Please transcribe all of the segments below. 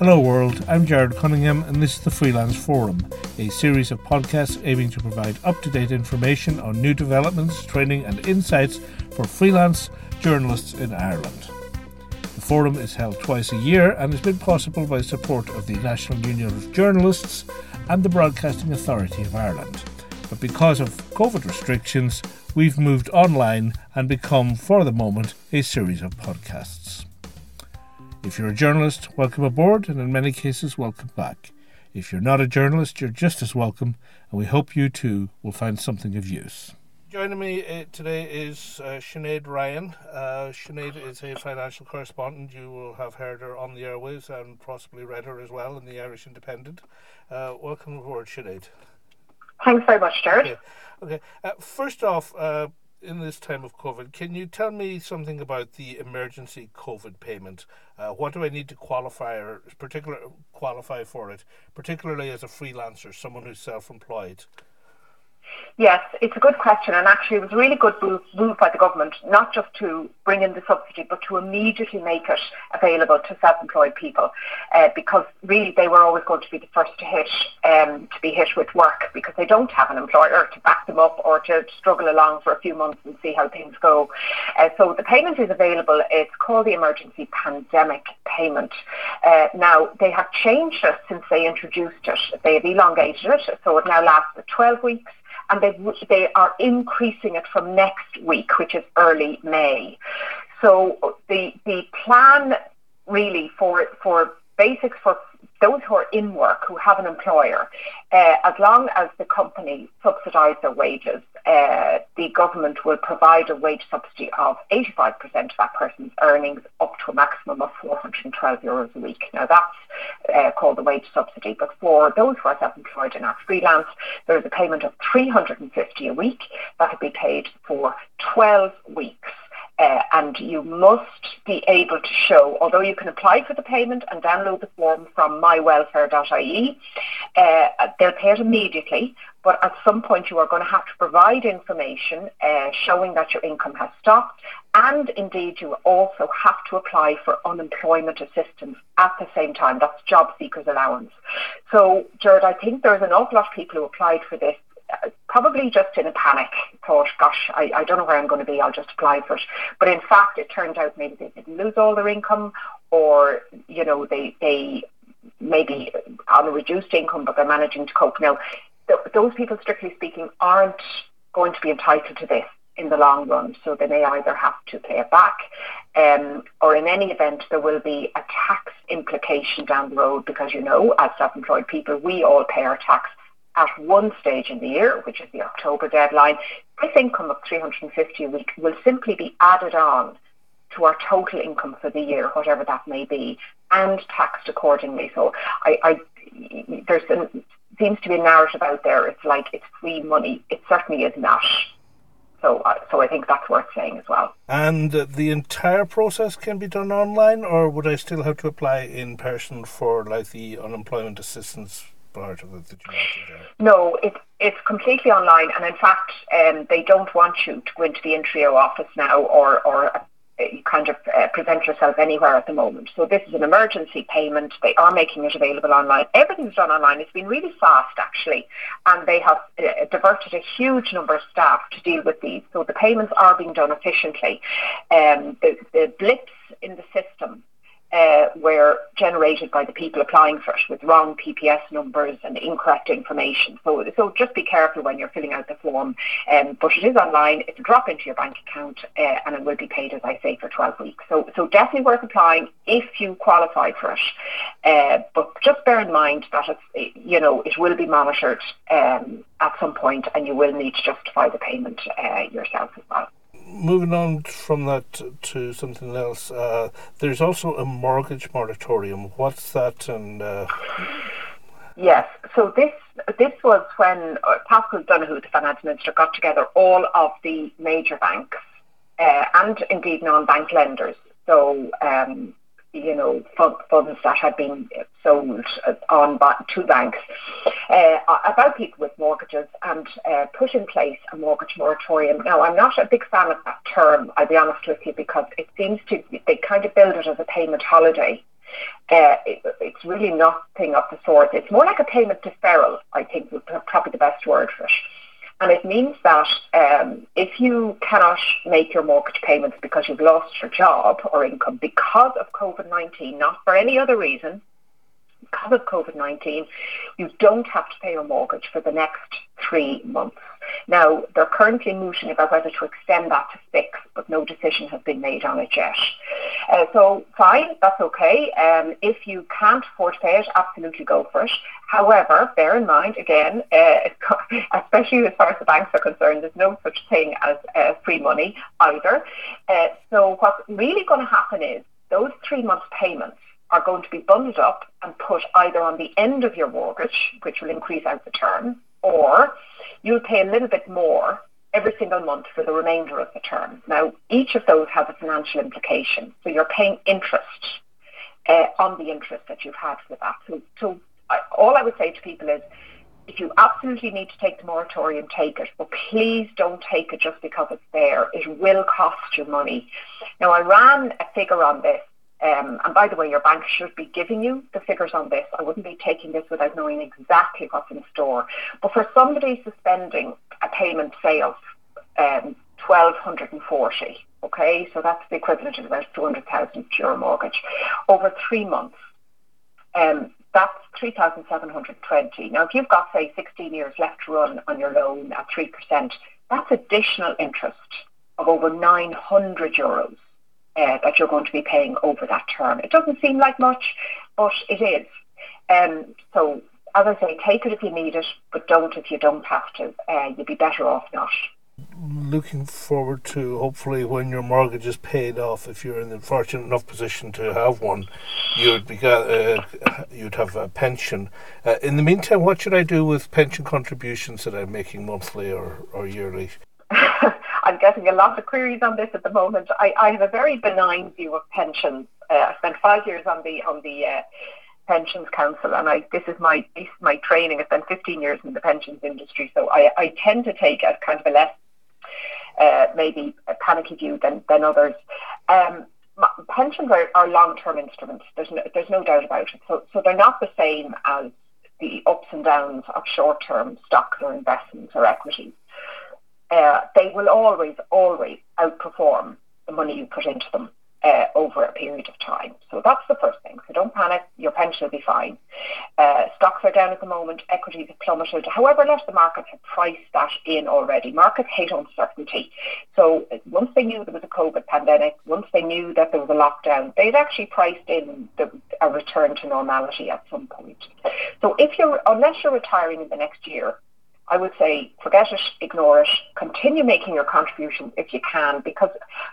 Hello, world. I'm Jared Cunningham, and this is the Freelance Forum, a series of podcasts aiming to provide up to date information on new developments, training, and insights for freelance journalists in Ireland. The forum is held twice a year and has been possible by support of the National Union of Journalists and the Broadcasting Authority of Ireland. But because of COVID restrictions, we've moved online and become, for the moment, a series of podcasts. If you're a journalist, welcome aboard, and in many cases, welcome back. If you're not a journalist, you're just as welcome, and we hope you too will find something of use. Joining me uh, today is uh, Sinead Ryan. Uh, Sinead is a financial correspondent. You will have heard her on the airwaves and possibly read her as well in the Irish Independent. Uh, welcome aboard, Sinead. Thanks very much, Jared. Okay. okay. Uh, first off, uh, in this time of COVID, can you tell me something about the emergency COVID payment? Uh, what do I need to qualify or particular qualify for it, particularly as a freelancer, someone who's self-employed? Yes, it's a good question, and actually, it was a really good move, move by the government, not just to bring in the subsidy, but to immediately make it available to self-employed people, uh, because really they were always going to be the first to hit, um, to be hit with work, because they don't have an employer to back them up or to struggle along for a few months and see how things go. Uh, so the payment is available. It's called the emergency pandemic payment. Uh, now they have changed it since they introduced it. They have elongated it, so it now lasts for 12 weeks and they, they are increasing it from next week, which is early May. So the the plan really for for basics for those who are in work, who have an employer, uh, as long as the company subsidises their wages, uh, the government will provide a wage subsidy of 85% of that person's earnings up to a maximum of 412 euros a week. Now that's uh, called the wage subsidy, but for those who are self-employed and are freelance, there is a payment of 350 a week that will be paid for 12 weeks. Uh, and you must be able to show, although you can apply for the payment and download the form from mywelfare.ie, uh, they'll pay it immediately, but at some point you are going to have to provide information uh, showing that your income has stopped, and indeed you also have to apply for unemployment assistance at the same time. That's job seekers allowance. So, Jared, I think there's an awful lot of people who applied for this probably just in a panic, thought, gosh, I, I don't know where I'm going to be, I'll just apply for it. But in fact, it turned out maybe they didn't lose all their income or, you know, they, they maybe on a reduced income, but they're managing to cope. Now, th- those people, strictly speaking, aren't going to be entitled to this in the long run. So they may either have to pay it back, um, or in any event, there will be a tax implication down the road because, you know, as self-employed people, we all pay our tax at one stage in the year, which is the October deadline, this income of 350 a week will simply be added on to our total income for the year, whatever that may be, and taxed accordingly. So I, I there's an, seems to be a narrative out there. It's like it's free money. It certainly is not. So, uh, so I think that's worth saying as well. And the entire process can be done online, or would I still have to apply in person for like the unemployment assistance part of? No, it's it's completely online, and in fact, um, they don't want you to go into the Intreo office now or or uh, kind of uh, present yourself anywhere at the moment. So this is an emergency payment. They are making it available online. Everything's done online. It's been really fast actually, and they have uh, diverted a huge number of staff to deal with these. So the payments are being done efficiently. Um, the, the blips in the system uh, were generated by the people applying for it with wrong PPS numbers and incorrect information. So, so just be careful when you're filling out the form. Um, but it is online. It's a drop into your bank account, uh, and it will be paid, as I say, for 12 weeks. So, so definitely worth applying if you qualify for it. Uh, but just bear in mind that it's, you know, it will be monitored um, at some point, and you will need to justify the payment uh, yourself as well moving on from that to something else, uh, there's also a mortgage moratorium. What's that? And uh... yes, so this this was when uh, Paschal Donohoe, the finance minister, got together all of the major banks uh, and indeed non-bank lenders. So um, you know, funds that had been sold on to banks uh, about people with mortgages and uh, put in place a mortgage moratorium. Now, I'm not a big fan of that term, I'll be honest with you, because it seems to, they kind of build it as a payment holiday. Uh, it, it's really nothing of the sort. It's more like a payment deferral, I think, would probably the best word for it. And it means that um, if you cannot make your mortgage payments because you've lost your job or income because of COVID 19, not for any other reason, because of COVID 19, you don't have to pay your mortgage for the next three months. Now, they're currently mooting about whether to extend that to six, but no decision has been made on it yet. Uh, so, fine, that's okay. Um, if you can't afford to pay it, absolutely go for it. However, bear in mind, again, uh, especially as far as the banks are concerned, there's no such thing as uh, free money either. Uh, so, what's really going to happen is those three months' payments are going to be bundled up and put either on the end of your mortgage, which will increase out the term, or you'll pay a little bit more every single month for the remainder of the term. Now, each of those has a financial implication. So you're paying interest uh, on the interest that you've had for that. So, so I, all I would say to people is, if you absolutely need to take the moratorium, take it. But please don't take it just because it's there. It will cost you money. Now, I ran a figure on this um, and by the way, your bank should be giving you the figures on this. I wouldn't be taking this without knowing exactly what's in store. But for somebody suspending a payment, say of um, 1240, okay, so that's the equivalent of about 200,000 euro mortgage over three months. Um, that's 3,720. Now, if you've got, say, 16 years left to run on your loan at 3%, that's additional interest of over 900 euros uh, that you're going to be paying over that term. It doesn't seem like much, but it is. Um, so, as I say, take it if you need it, but don't if you don't have to. Uh, you'd be better off not. Looking forward to hopefully when your mortgage is paid off, if you're in the fortunate enough position to have one, you'd be uh, you'd have a pension. Uh, in the meantime, what should I do with pension contributions that I'm making monthly or, or yearly? I'm getting a lot of queries on this at the moment. I, I have a very benign view of pensions. Uh, I spent five years on the on the uh, pensions council, and I this is my my training. I spent 15 years in the pensions industry, so I, I tend to take a kind of a less uh, maybe a panicky view than than others. Um, pensions are, are long-term instruments. There's no, there's no doubt about it. So so they're not the same as the ups and downs of short-term stocks or investments or equities uh, they will always, always outperform the money you put into them uh, over a period of time. So that's the first thing. So don't panic. Your pension will be fine. Uh, stocks are down at the moment. Equities have plummeted. However, let the markets have priced that in already. Markets hate uncertainty. So once they knew there was a COVID pandemic, once they knew that there was a lockdown, they'd actually priced in the, a return to normality at some point. So if you're, unless you're retiring in the next year, I would say forget it, ignore it, continue making your contribution if you can, because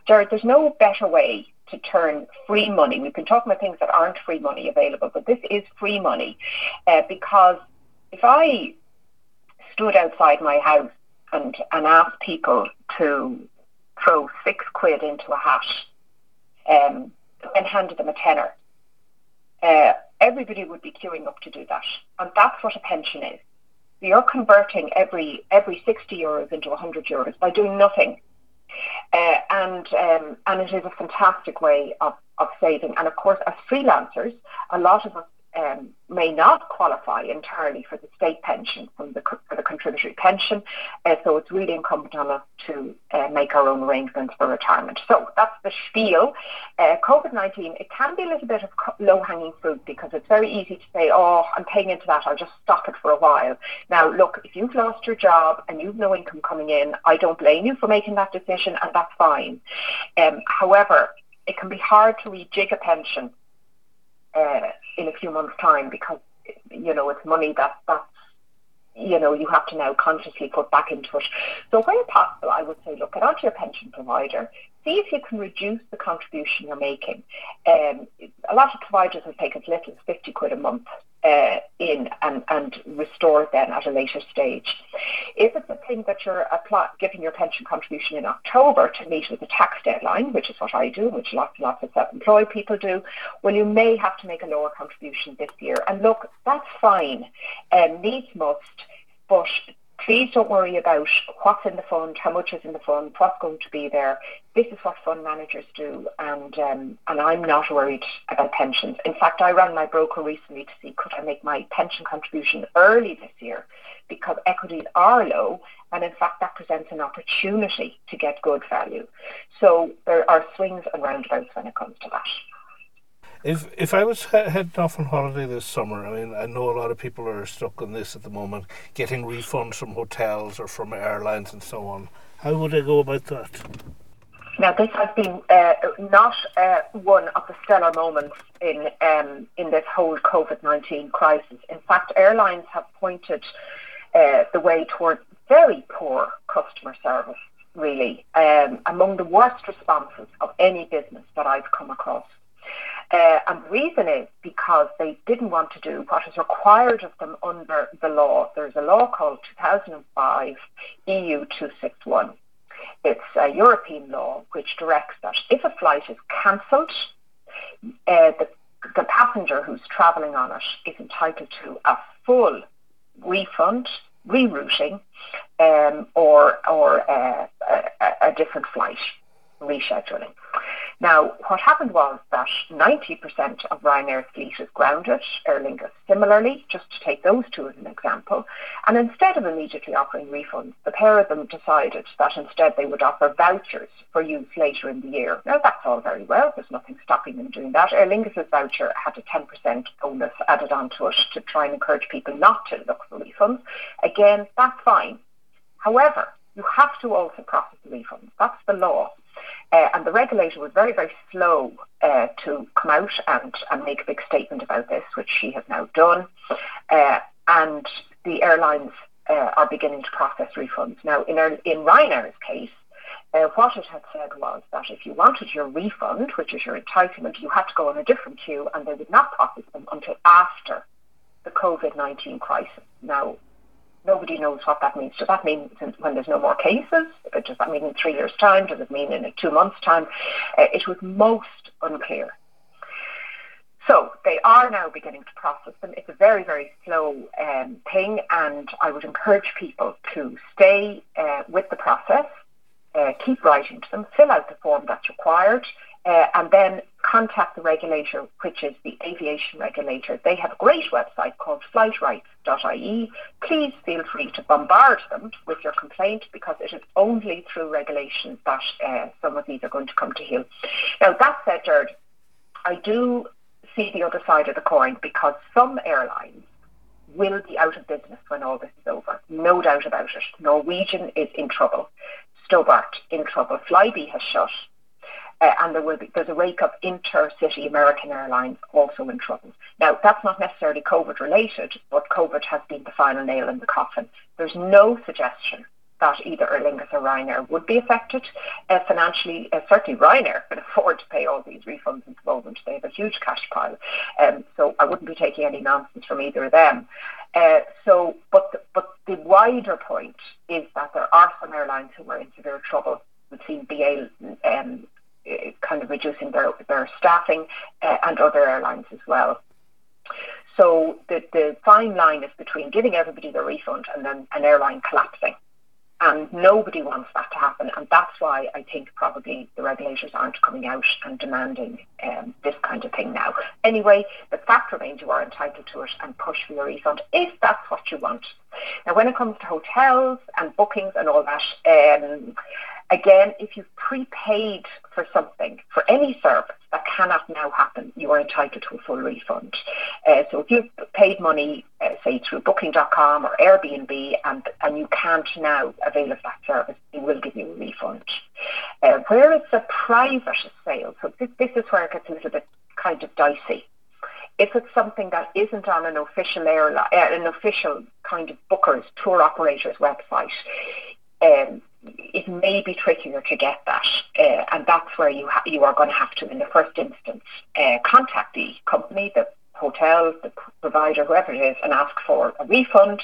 Jared, there's no better way to turn free money. We've been talking about things that aren't free money available, but this is free money uh, because if I stood outside my house and, and asked people to throw six quid into a hat um, and handed them a tenner, uh, everybody would be queuing up to do that. And that's what a pension is you're converting every every 60 euros into 100 euros by doing nothing. Uh, and um, and it is a fantastic way of, of saving. And of course, as freelancers, a lot of us um, may not qualify entirely for the state pension from the, for the contributory pension. Uh, so it's really incumbent on us to uh, make our own arrangements for retirement. So that's the spiel. Uh, COVID-19, it can be a little bit of low-hanging fruit because it's very easy to say, oh, I'm paying into that, I'll just stop it for a while. Now, look, if you've lost your job and you've no income coming in, I don't blame you for making that decision and that's fine. Um, however, it can be hard to rejig a pension uh, in a few months' time because you know it's money that that's you know you have to now consciously put back into it. So where possible, I would say look at onto your pension provider, see if you can reduce the contribution you're making. Um, a lot of providers will take as little as 50 quid a month uh, in and, and restore it then at a later stage. If it's a thing that you're apply, giving your pension contribution in October to meet with the tax deadline, which is what I do, which lots and lots of self-employed people do, well, you may have to make a lower contribution this year. And look, that's fine. Um, needs must, but please don't worry about what's in the fund, how much is in the fund, what's going to be there. This is what fund managers do, and um, and I'm not worried about pensions. In fact, I rang my broker recently to see could I make my pension contribution early this year, because equities are low, and in fact that presents an opportunity to get good value. So there are swings and roundabouts when it comes to that. If if I was he- heading off on holiday this summer, I mean, I know a lot of people are stuck on this at the moment, getting refunds from hotels or from airlines and so on. How would I go about that? Now, this has been uh, not uh, one of the stellar moments in um, in this whole COVID nineteen crisis. In fact, airlines have pointed uh, the way towards very poor customer service. Really, um, among the worst responses of any business that I've come across. Uh, and the reason is because they didn't want to do what is required of them under the law. There's a law called 2005 EU 261 it's a European law which directs that if a flight is cancelled, uh, the, the passenger who's travelling on it is entitled to a full refund, rerouting, um, or or uh, a, a different flight rescheduling. Now, what happened was that 90% of Ryanair's fleet is grounded, Aer Lingus similarly, just to take those two as an example. And instead of immediately offering refunds, the pair of them decided that instead they would offer vouchers for use later in the year. Now, that's all very well. There's nothing stopping them doing that. Aer Lingus's voucher had a 10% bonus added onto it to try and encourage people not to look for refunds. Again, that's fine. However, you have to also process the refunds. That's the law. Uh, and the regulator was very, very slow uh, to come out and, and make a big statement about this, which she has now done. Uh, and the airlines uh, are beginning to process refunds. Now, in, in Ryanair's case, uh, what it had said was that if you wanted your refund, which is your entitlement, you had to go on a different queue and they would not process them until after the COVID-19 crisis. Now, nobody knows what that means. Does that mean when there's no more cases? Does that mean in three years' time? Does it mean in two months' time? Uh, it was most unclear. So they are now beginning to process them. It's a very, very slow um, thing, and I would encourage people to stay uh, with the process, uh, keep writing to them, fill out the form that's required, uh, and then contact the regulator, which is the aviation regulator. They have a great website called flightrights.ie. Please feel free to bombard them with your complaint because it is only through regulation that uh, some of these are going to come to heel. Now, that said, I do see the other side of the coin because some airlines will be out of business when all this is over. No doubt about it. Norwegian is in trouble. Stobart in trouble. Flybe has shut uh, and there will be, there's a rake of intercity American airlines also in trouble. Now, that's not necessarily COVID related, but COVID has been the final nail in the coffin. There's no suggestion that either Aer Lingus or Ryanair would be affected. Uh, financially, uh, certainly Ryanair can afford to pay all these refunds at the moment. They have a huge cash pile. Um, so I wouldn't be taking any nonsense from either of them. Uh, so, but the, but the wider point is that there are some airlines who are in severe trouble. We've seen BA um, kind of reducing their, their staffing uh, and other airlines as well. So the, the fine line is between giving everybody the refund and then an airline collapsing. And nobody wants that to happen. And that's why I think probably the regulators aren't coming out and demanding um, this kind of thing now. Anyway, the fact remains you are entitled to it and push for your refund if that's what you want. Now, when it comes to hotels and bookings and all that, um, Again, if you've prepaid for something, for any service, that cannot now happen. You are entitled to a full refund. Uh, so if you've paid money, uh, say through Booking.com or Airbnb, and, and you can't now avail of that service, they will give you a refund. Uh, where it's a private sale, so this, this is where it gets a little bit kind of dicey if it's something that isn't on an official airline, uh, an official kind of bookers, tour operators website, um, it may be trickier to get that, uh, and that's where you ha- you are going to have to, in the first instance, uh, contact the company, the hotel, the provider, whoever it is, and ask for a refund.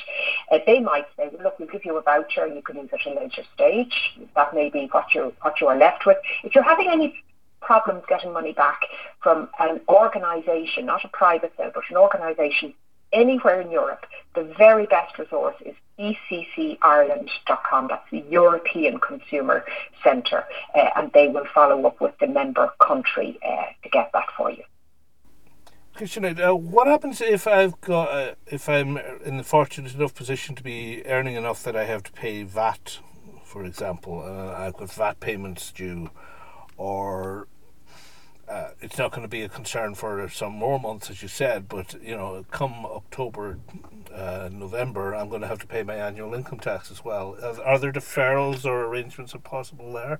Uh, they might say, well, "Look, we'll give you a voucher. and You can use it at a later stage." That may be what you what you are left with. If you're having any problems getting money back from an organisation, not a private sale, but an organisation anywhere in Europe, the very best resource is eccireland.com. That's the European Consumer Centre, uh, and they will follow up with the member country uh, to get that for you. Christian, uh, what happens if I've got uh, if I'm in the fortunate enough position to be earning enough that I have to pay VAT, for example, uh, I've got VAT payments due, or uh, it's not going to be a concern for some more months, as you said, but you know, come October, uh, November, I'm going to have to pay my annual income tax as well. Are there deferrals or arrangements possible there?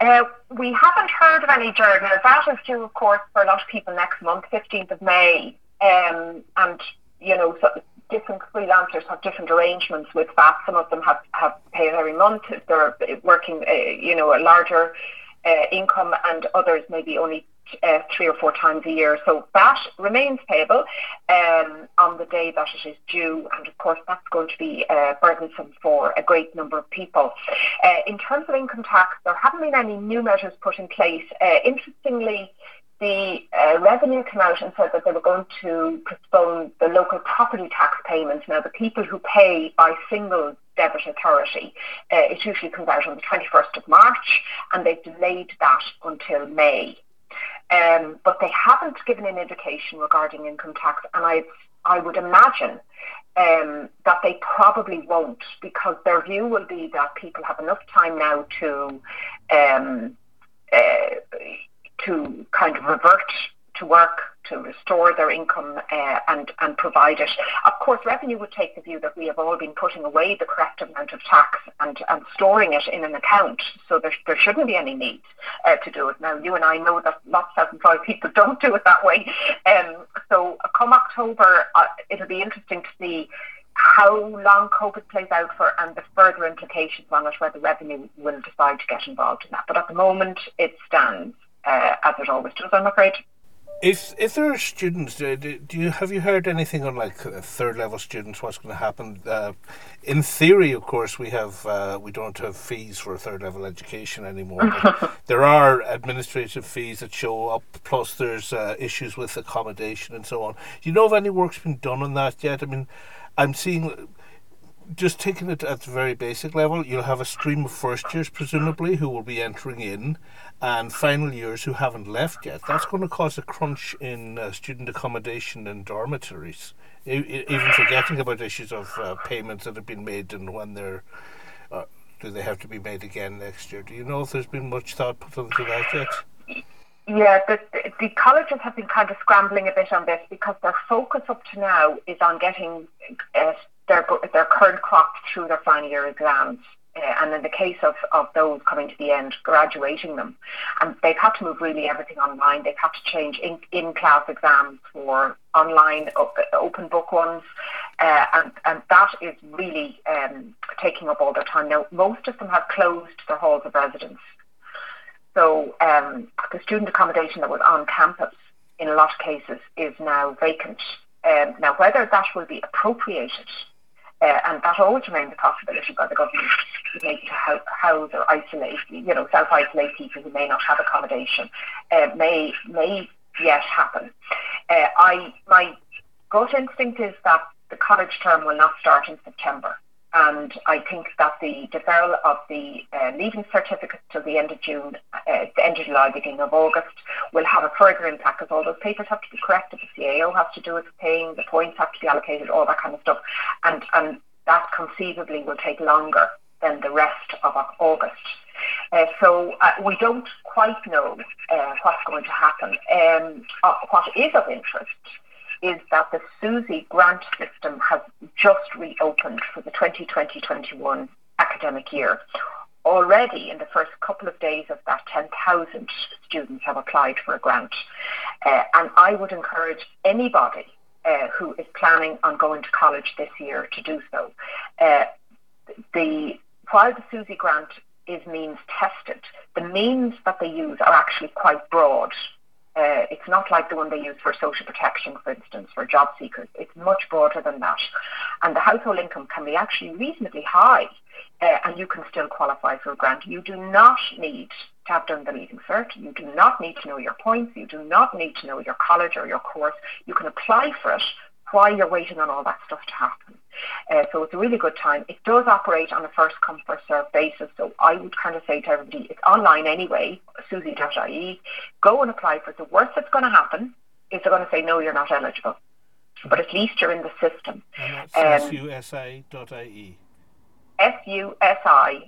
Uh, we haven't heard of any. Now, that is due, of course, for a lot of people next month, 15th of May. Um, and, you know, so different freelancers have different arrangements with that. Some of them have, have paid every month. If they're working, uh, you know, a larger uh, income and others maybe only uh, three or four times a year. So that remains payable um, on the day that it is due, and of course that's going to be uh, burdensome for a great number of people. Uh, in terms of income tax, there haven't been any new measures put in place. Uh, interestingly, the uh, revenue came out and said that they were going to postpone the local property tax payments. Now, the people who pay by single debit authority, uh, it usually comes out on the 21st of March, and they've delayed that until May. Um, but they haven't given an indication regarding income tax, and I, I would imagine um, that they probably won't, because their view will be that people have enough time now to um, uh, to kind of revert to work to restore their income uh, and and provide it. Of course, revenue would take the view that we have all been putting away the correct amount of tax and, and storing it in an account, so there, there shouldn't be any need uh, to do it. Now, you and I know that lots of self-employed people don't do it that way. Um, so, come October, uh, it'll be interesting to see how long COVID plays out for and the further implications on it, whether revenue will decide to get involved in that. But at the moment, it stands uh, as it always does, I'm afraid. If if there are students, do, do you have you heard anything on like uh, third level students? What's going to happen? Uh, in theory, of course, we have uh, we don't have fees for third level education anymore. there are administrative fees that show up. Plus, there's uh, issues with accommodation and so on. Do you know if any work's been done on that yet? I mean, I'm seeing just taking it at the very basic level, you'll have a stream of first years, presumably, who will be entering in, and final years who haven't left yet. That's going to cause a crunch in uh, student accommodation and dormitories, e- even forgetting about issues of uh, payments that have been made and when they're. Uh, do they have to be made again next year? Do you know if there's been much thought put into that yet? Yeah, the, the colleges have been kind of scrambling a bit on this because their focus up to now is on getting uh, their, their current crop through their final year exams. Uh, and in the case of, of those coming to the end, graduating them. And they've had to move really everything online. They've had to change in, in-class exams for online open book ones. Uh, and, and that is really um, taking up all their time. Now, most of them have closed their halls of residence. So um, the student accommodation that was on campus in a lot of cases is now vacant. Um, now, whether that will be appropriated uh, and that always remains a possibility by the government maybe to help house or isolate, you know, self-isolate people who may not have accommodation, uh, may may yet happen. Uh, I my gut instinct is that the college term will not start in September. And I think that the deferral of the uh, leaving certificates till the end of June, uh, the end of July, beginning of August, will have a further impact because all those papers have to be corrected. The CAO has to do its paying, the points have to be allocated, all that kind of stuff. And, and that conceivably will take longer than the rest of August. Uh, so uh, we don't quite know uh, what's going to happen. Um, uh, what is of interest is that the SUSI grant system has just reopened for the 2020-21 academic year. Already in the first couple of days of that, 10,000 students have applied for a grant. Uh, and I would encourage anybody uh, who is planning on going to college this year to do so. Uh, the while the SUSI grant is means tested, the means that they use are actually quite broad. Uh, it's not like the one they use for social protection, for instance, for job seekers. It's much broader than that. And the household income can be actually reasonably high, uh, and you can still qualify for a grant. You do not need to have done the leaving cert. You do not need to know your points. You do not need to know your college or your course. You can apply for it while you're waiting on all that stuff to happen. Uh, so it's a really good time. It does operate on a first come, first served basis. So I would kind of say to everybody, it's online anyway, susi.ie. Go and apply for it. The worst that's going to happen is they're going to say, no, you're not eligible. But at least you're in the system. And that's um, susi.ie. S-U-S-I.ie,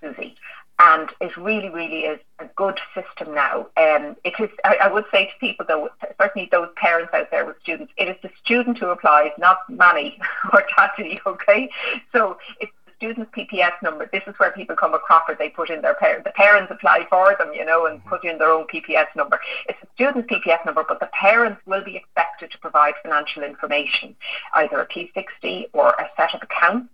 Susie and it really, really is a good system now. Um, it is, I, I, would say to people, though, certainly those parents out there with students, it is the student who applies, not Manny or Tati, okay? So it's the student's PPS number. This is where people come across it. They put in their parents, the parents apply for them, you know, and put in their own PPS number. It's the student's PPS number, but the parents will be expected to provide financial information, either a P60 or a set of accounts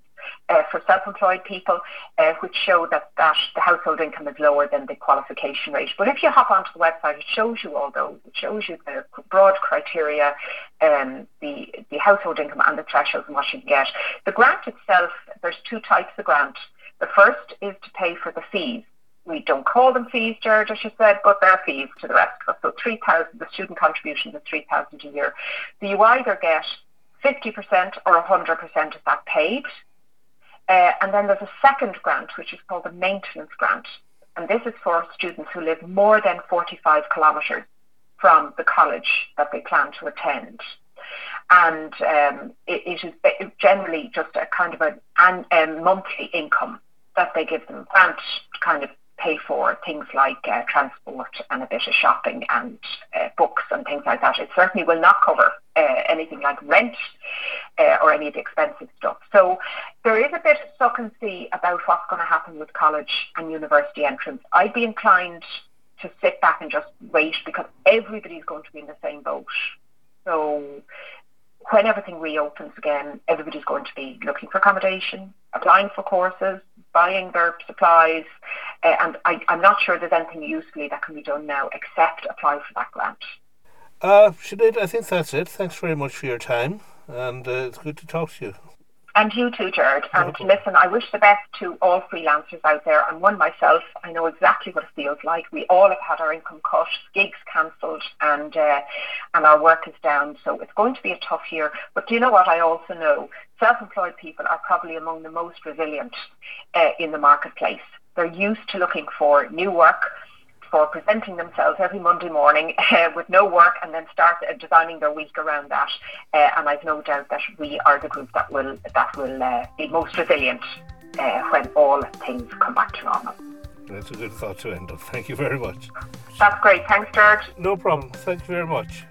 uh, for self-employed people, uh, which show that, that the household income is lower than the qualification rate. But if you hop onto the website, it shows you all those. It shows you the broad criteria, um, the, the household income and the thresholds and what you can get. The grant itself, there's two types of grant. The first is to pay for the fees. We don't call them fees, George, as you said, but they're fees to the rest of us. So 3,000, the student contribution is 3,000 a year. So you either get 50% or 100% of that paid. Uh, and then there's a second grant, which is called the maintenance grant. And this is for students who live more than 45 kilometres from the college that they plan to attend. And um, it, it is generally just a kind of a, an, a monthly income that they give them, grant kind of pay for things like uh, transport and a bit of shopping and uh, books and things like that. It certainly will not cover uh, anything like rent uh, or any of the expensive stuff. So there is a bit of suck and see about what's going to happen with college and university entrance. I'd be inclined to sit back and just wait because everybody's going to be in the same boat. So when everything reopens again, everybody's going to be looking for accommodation, applying for courses, buying their supplies, uh, and I, am not sure there's anything usefully that can be done now except apply for that grant. Uh, Sinead, I think that's it. Thanks very much for your time, and uh, it's good to talk to you. And you too, Jared. And listen, I wish the best to all freelancers out there. I'm one myself. I know exactly what it feels like. We all have had our income cut, gigs cancelled, and uh, and our work is down. So it's going to be a tough year. But do you know what? I also know self-employed people are probably among the most resilient uh, in the marketplace. They're used to looking for new work for presenting themselves every Monday morning uh, with no work and then start uh, designing their week around that. Uh, and I've no doubt that we are the group that will that will uh, be most resilient uh, when all things come back to normal. That's a good thought to end on. Thank you very much. That's great. Thanks, George. No problem. Thank you very much.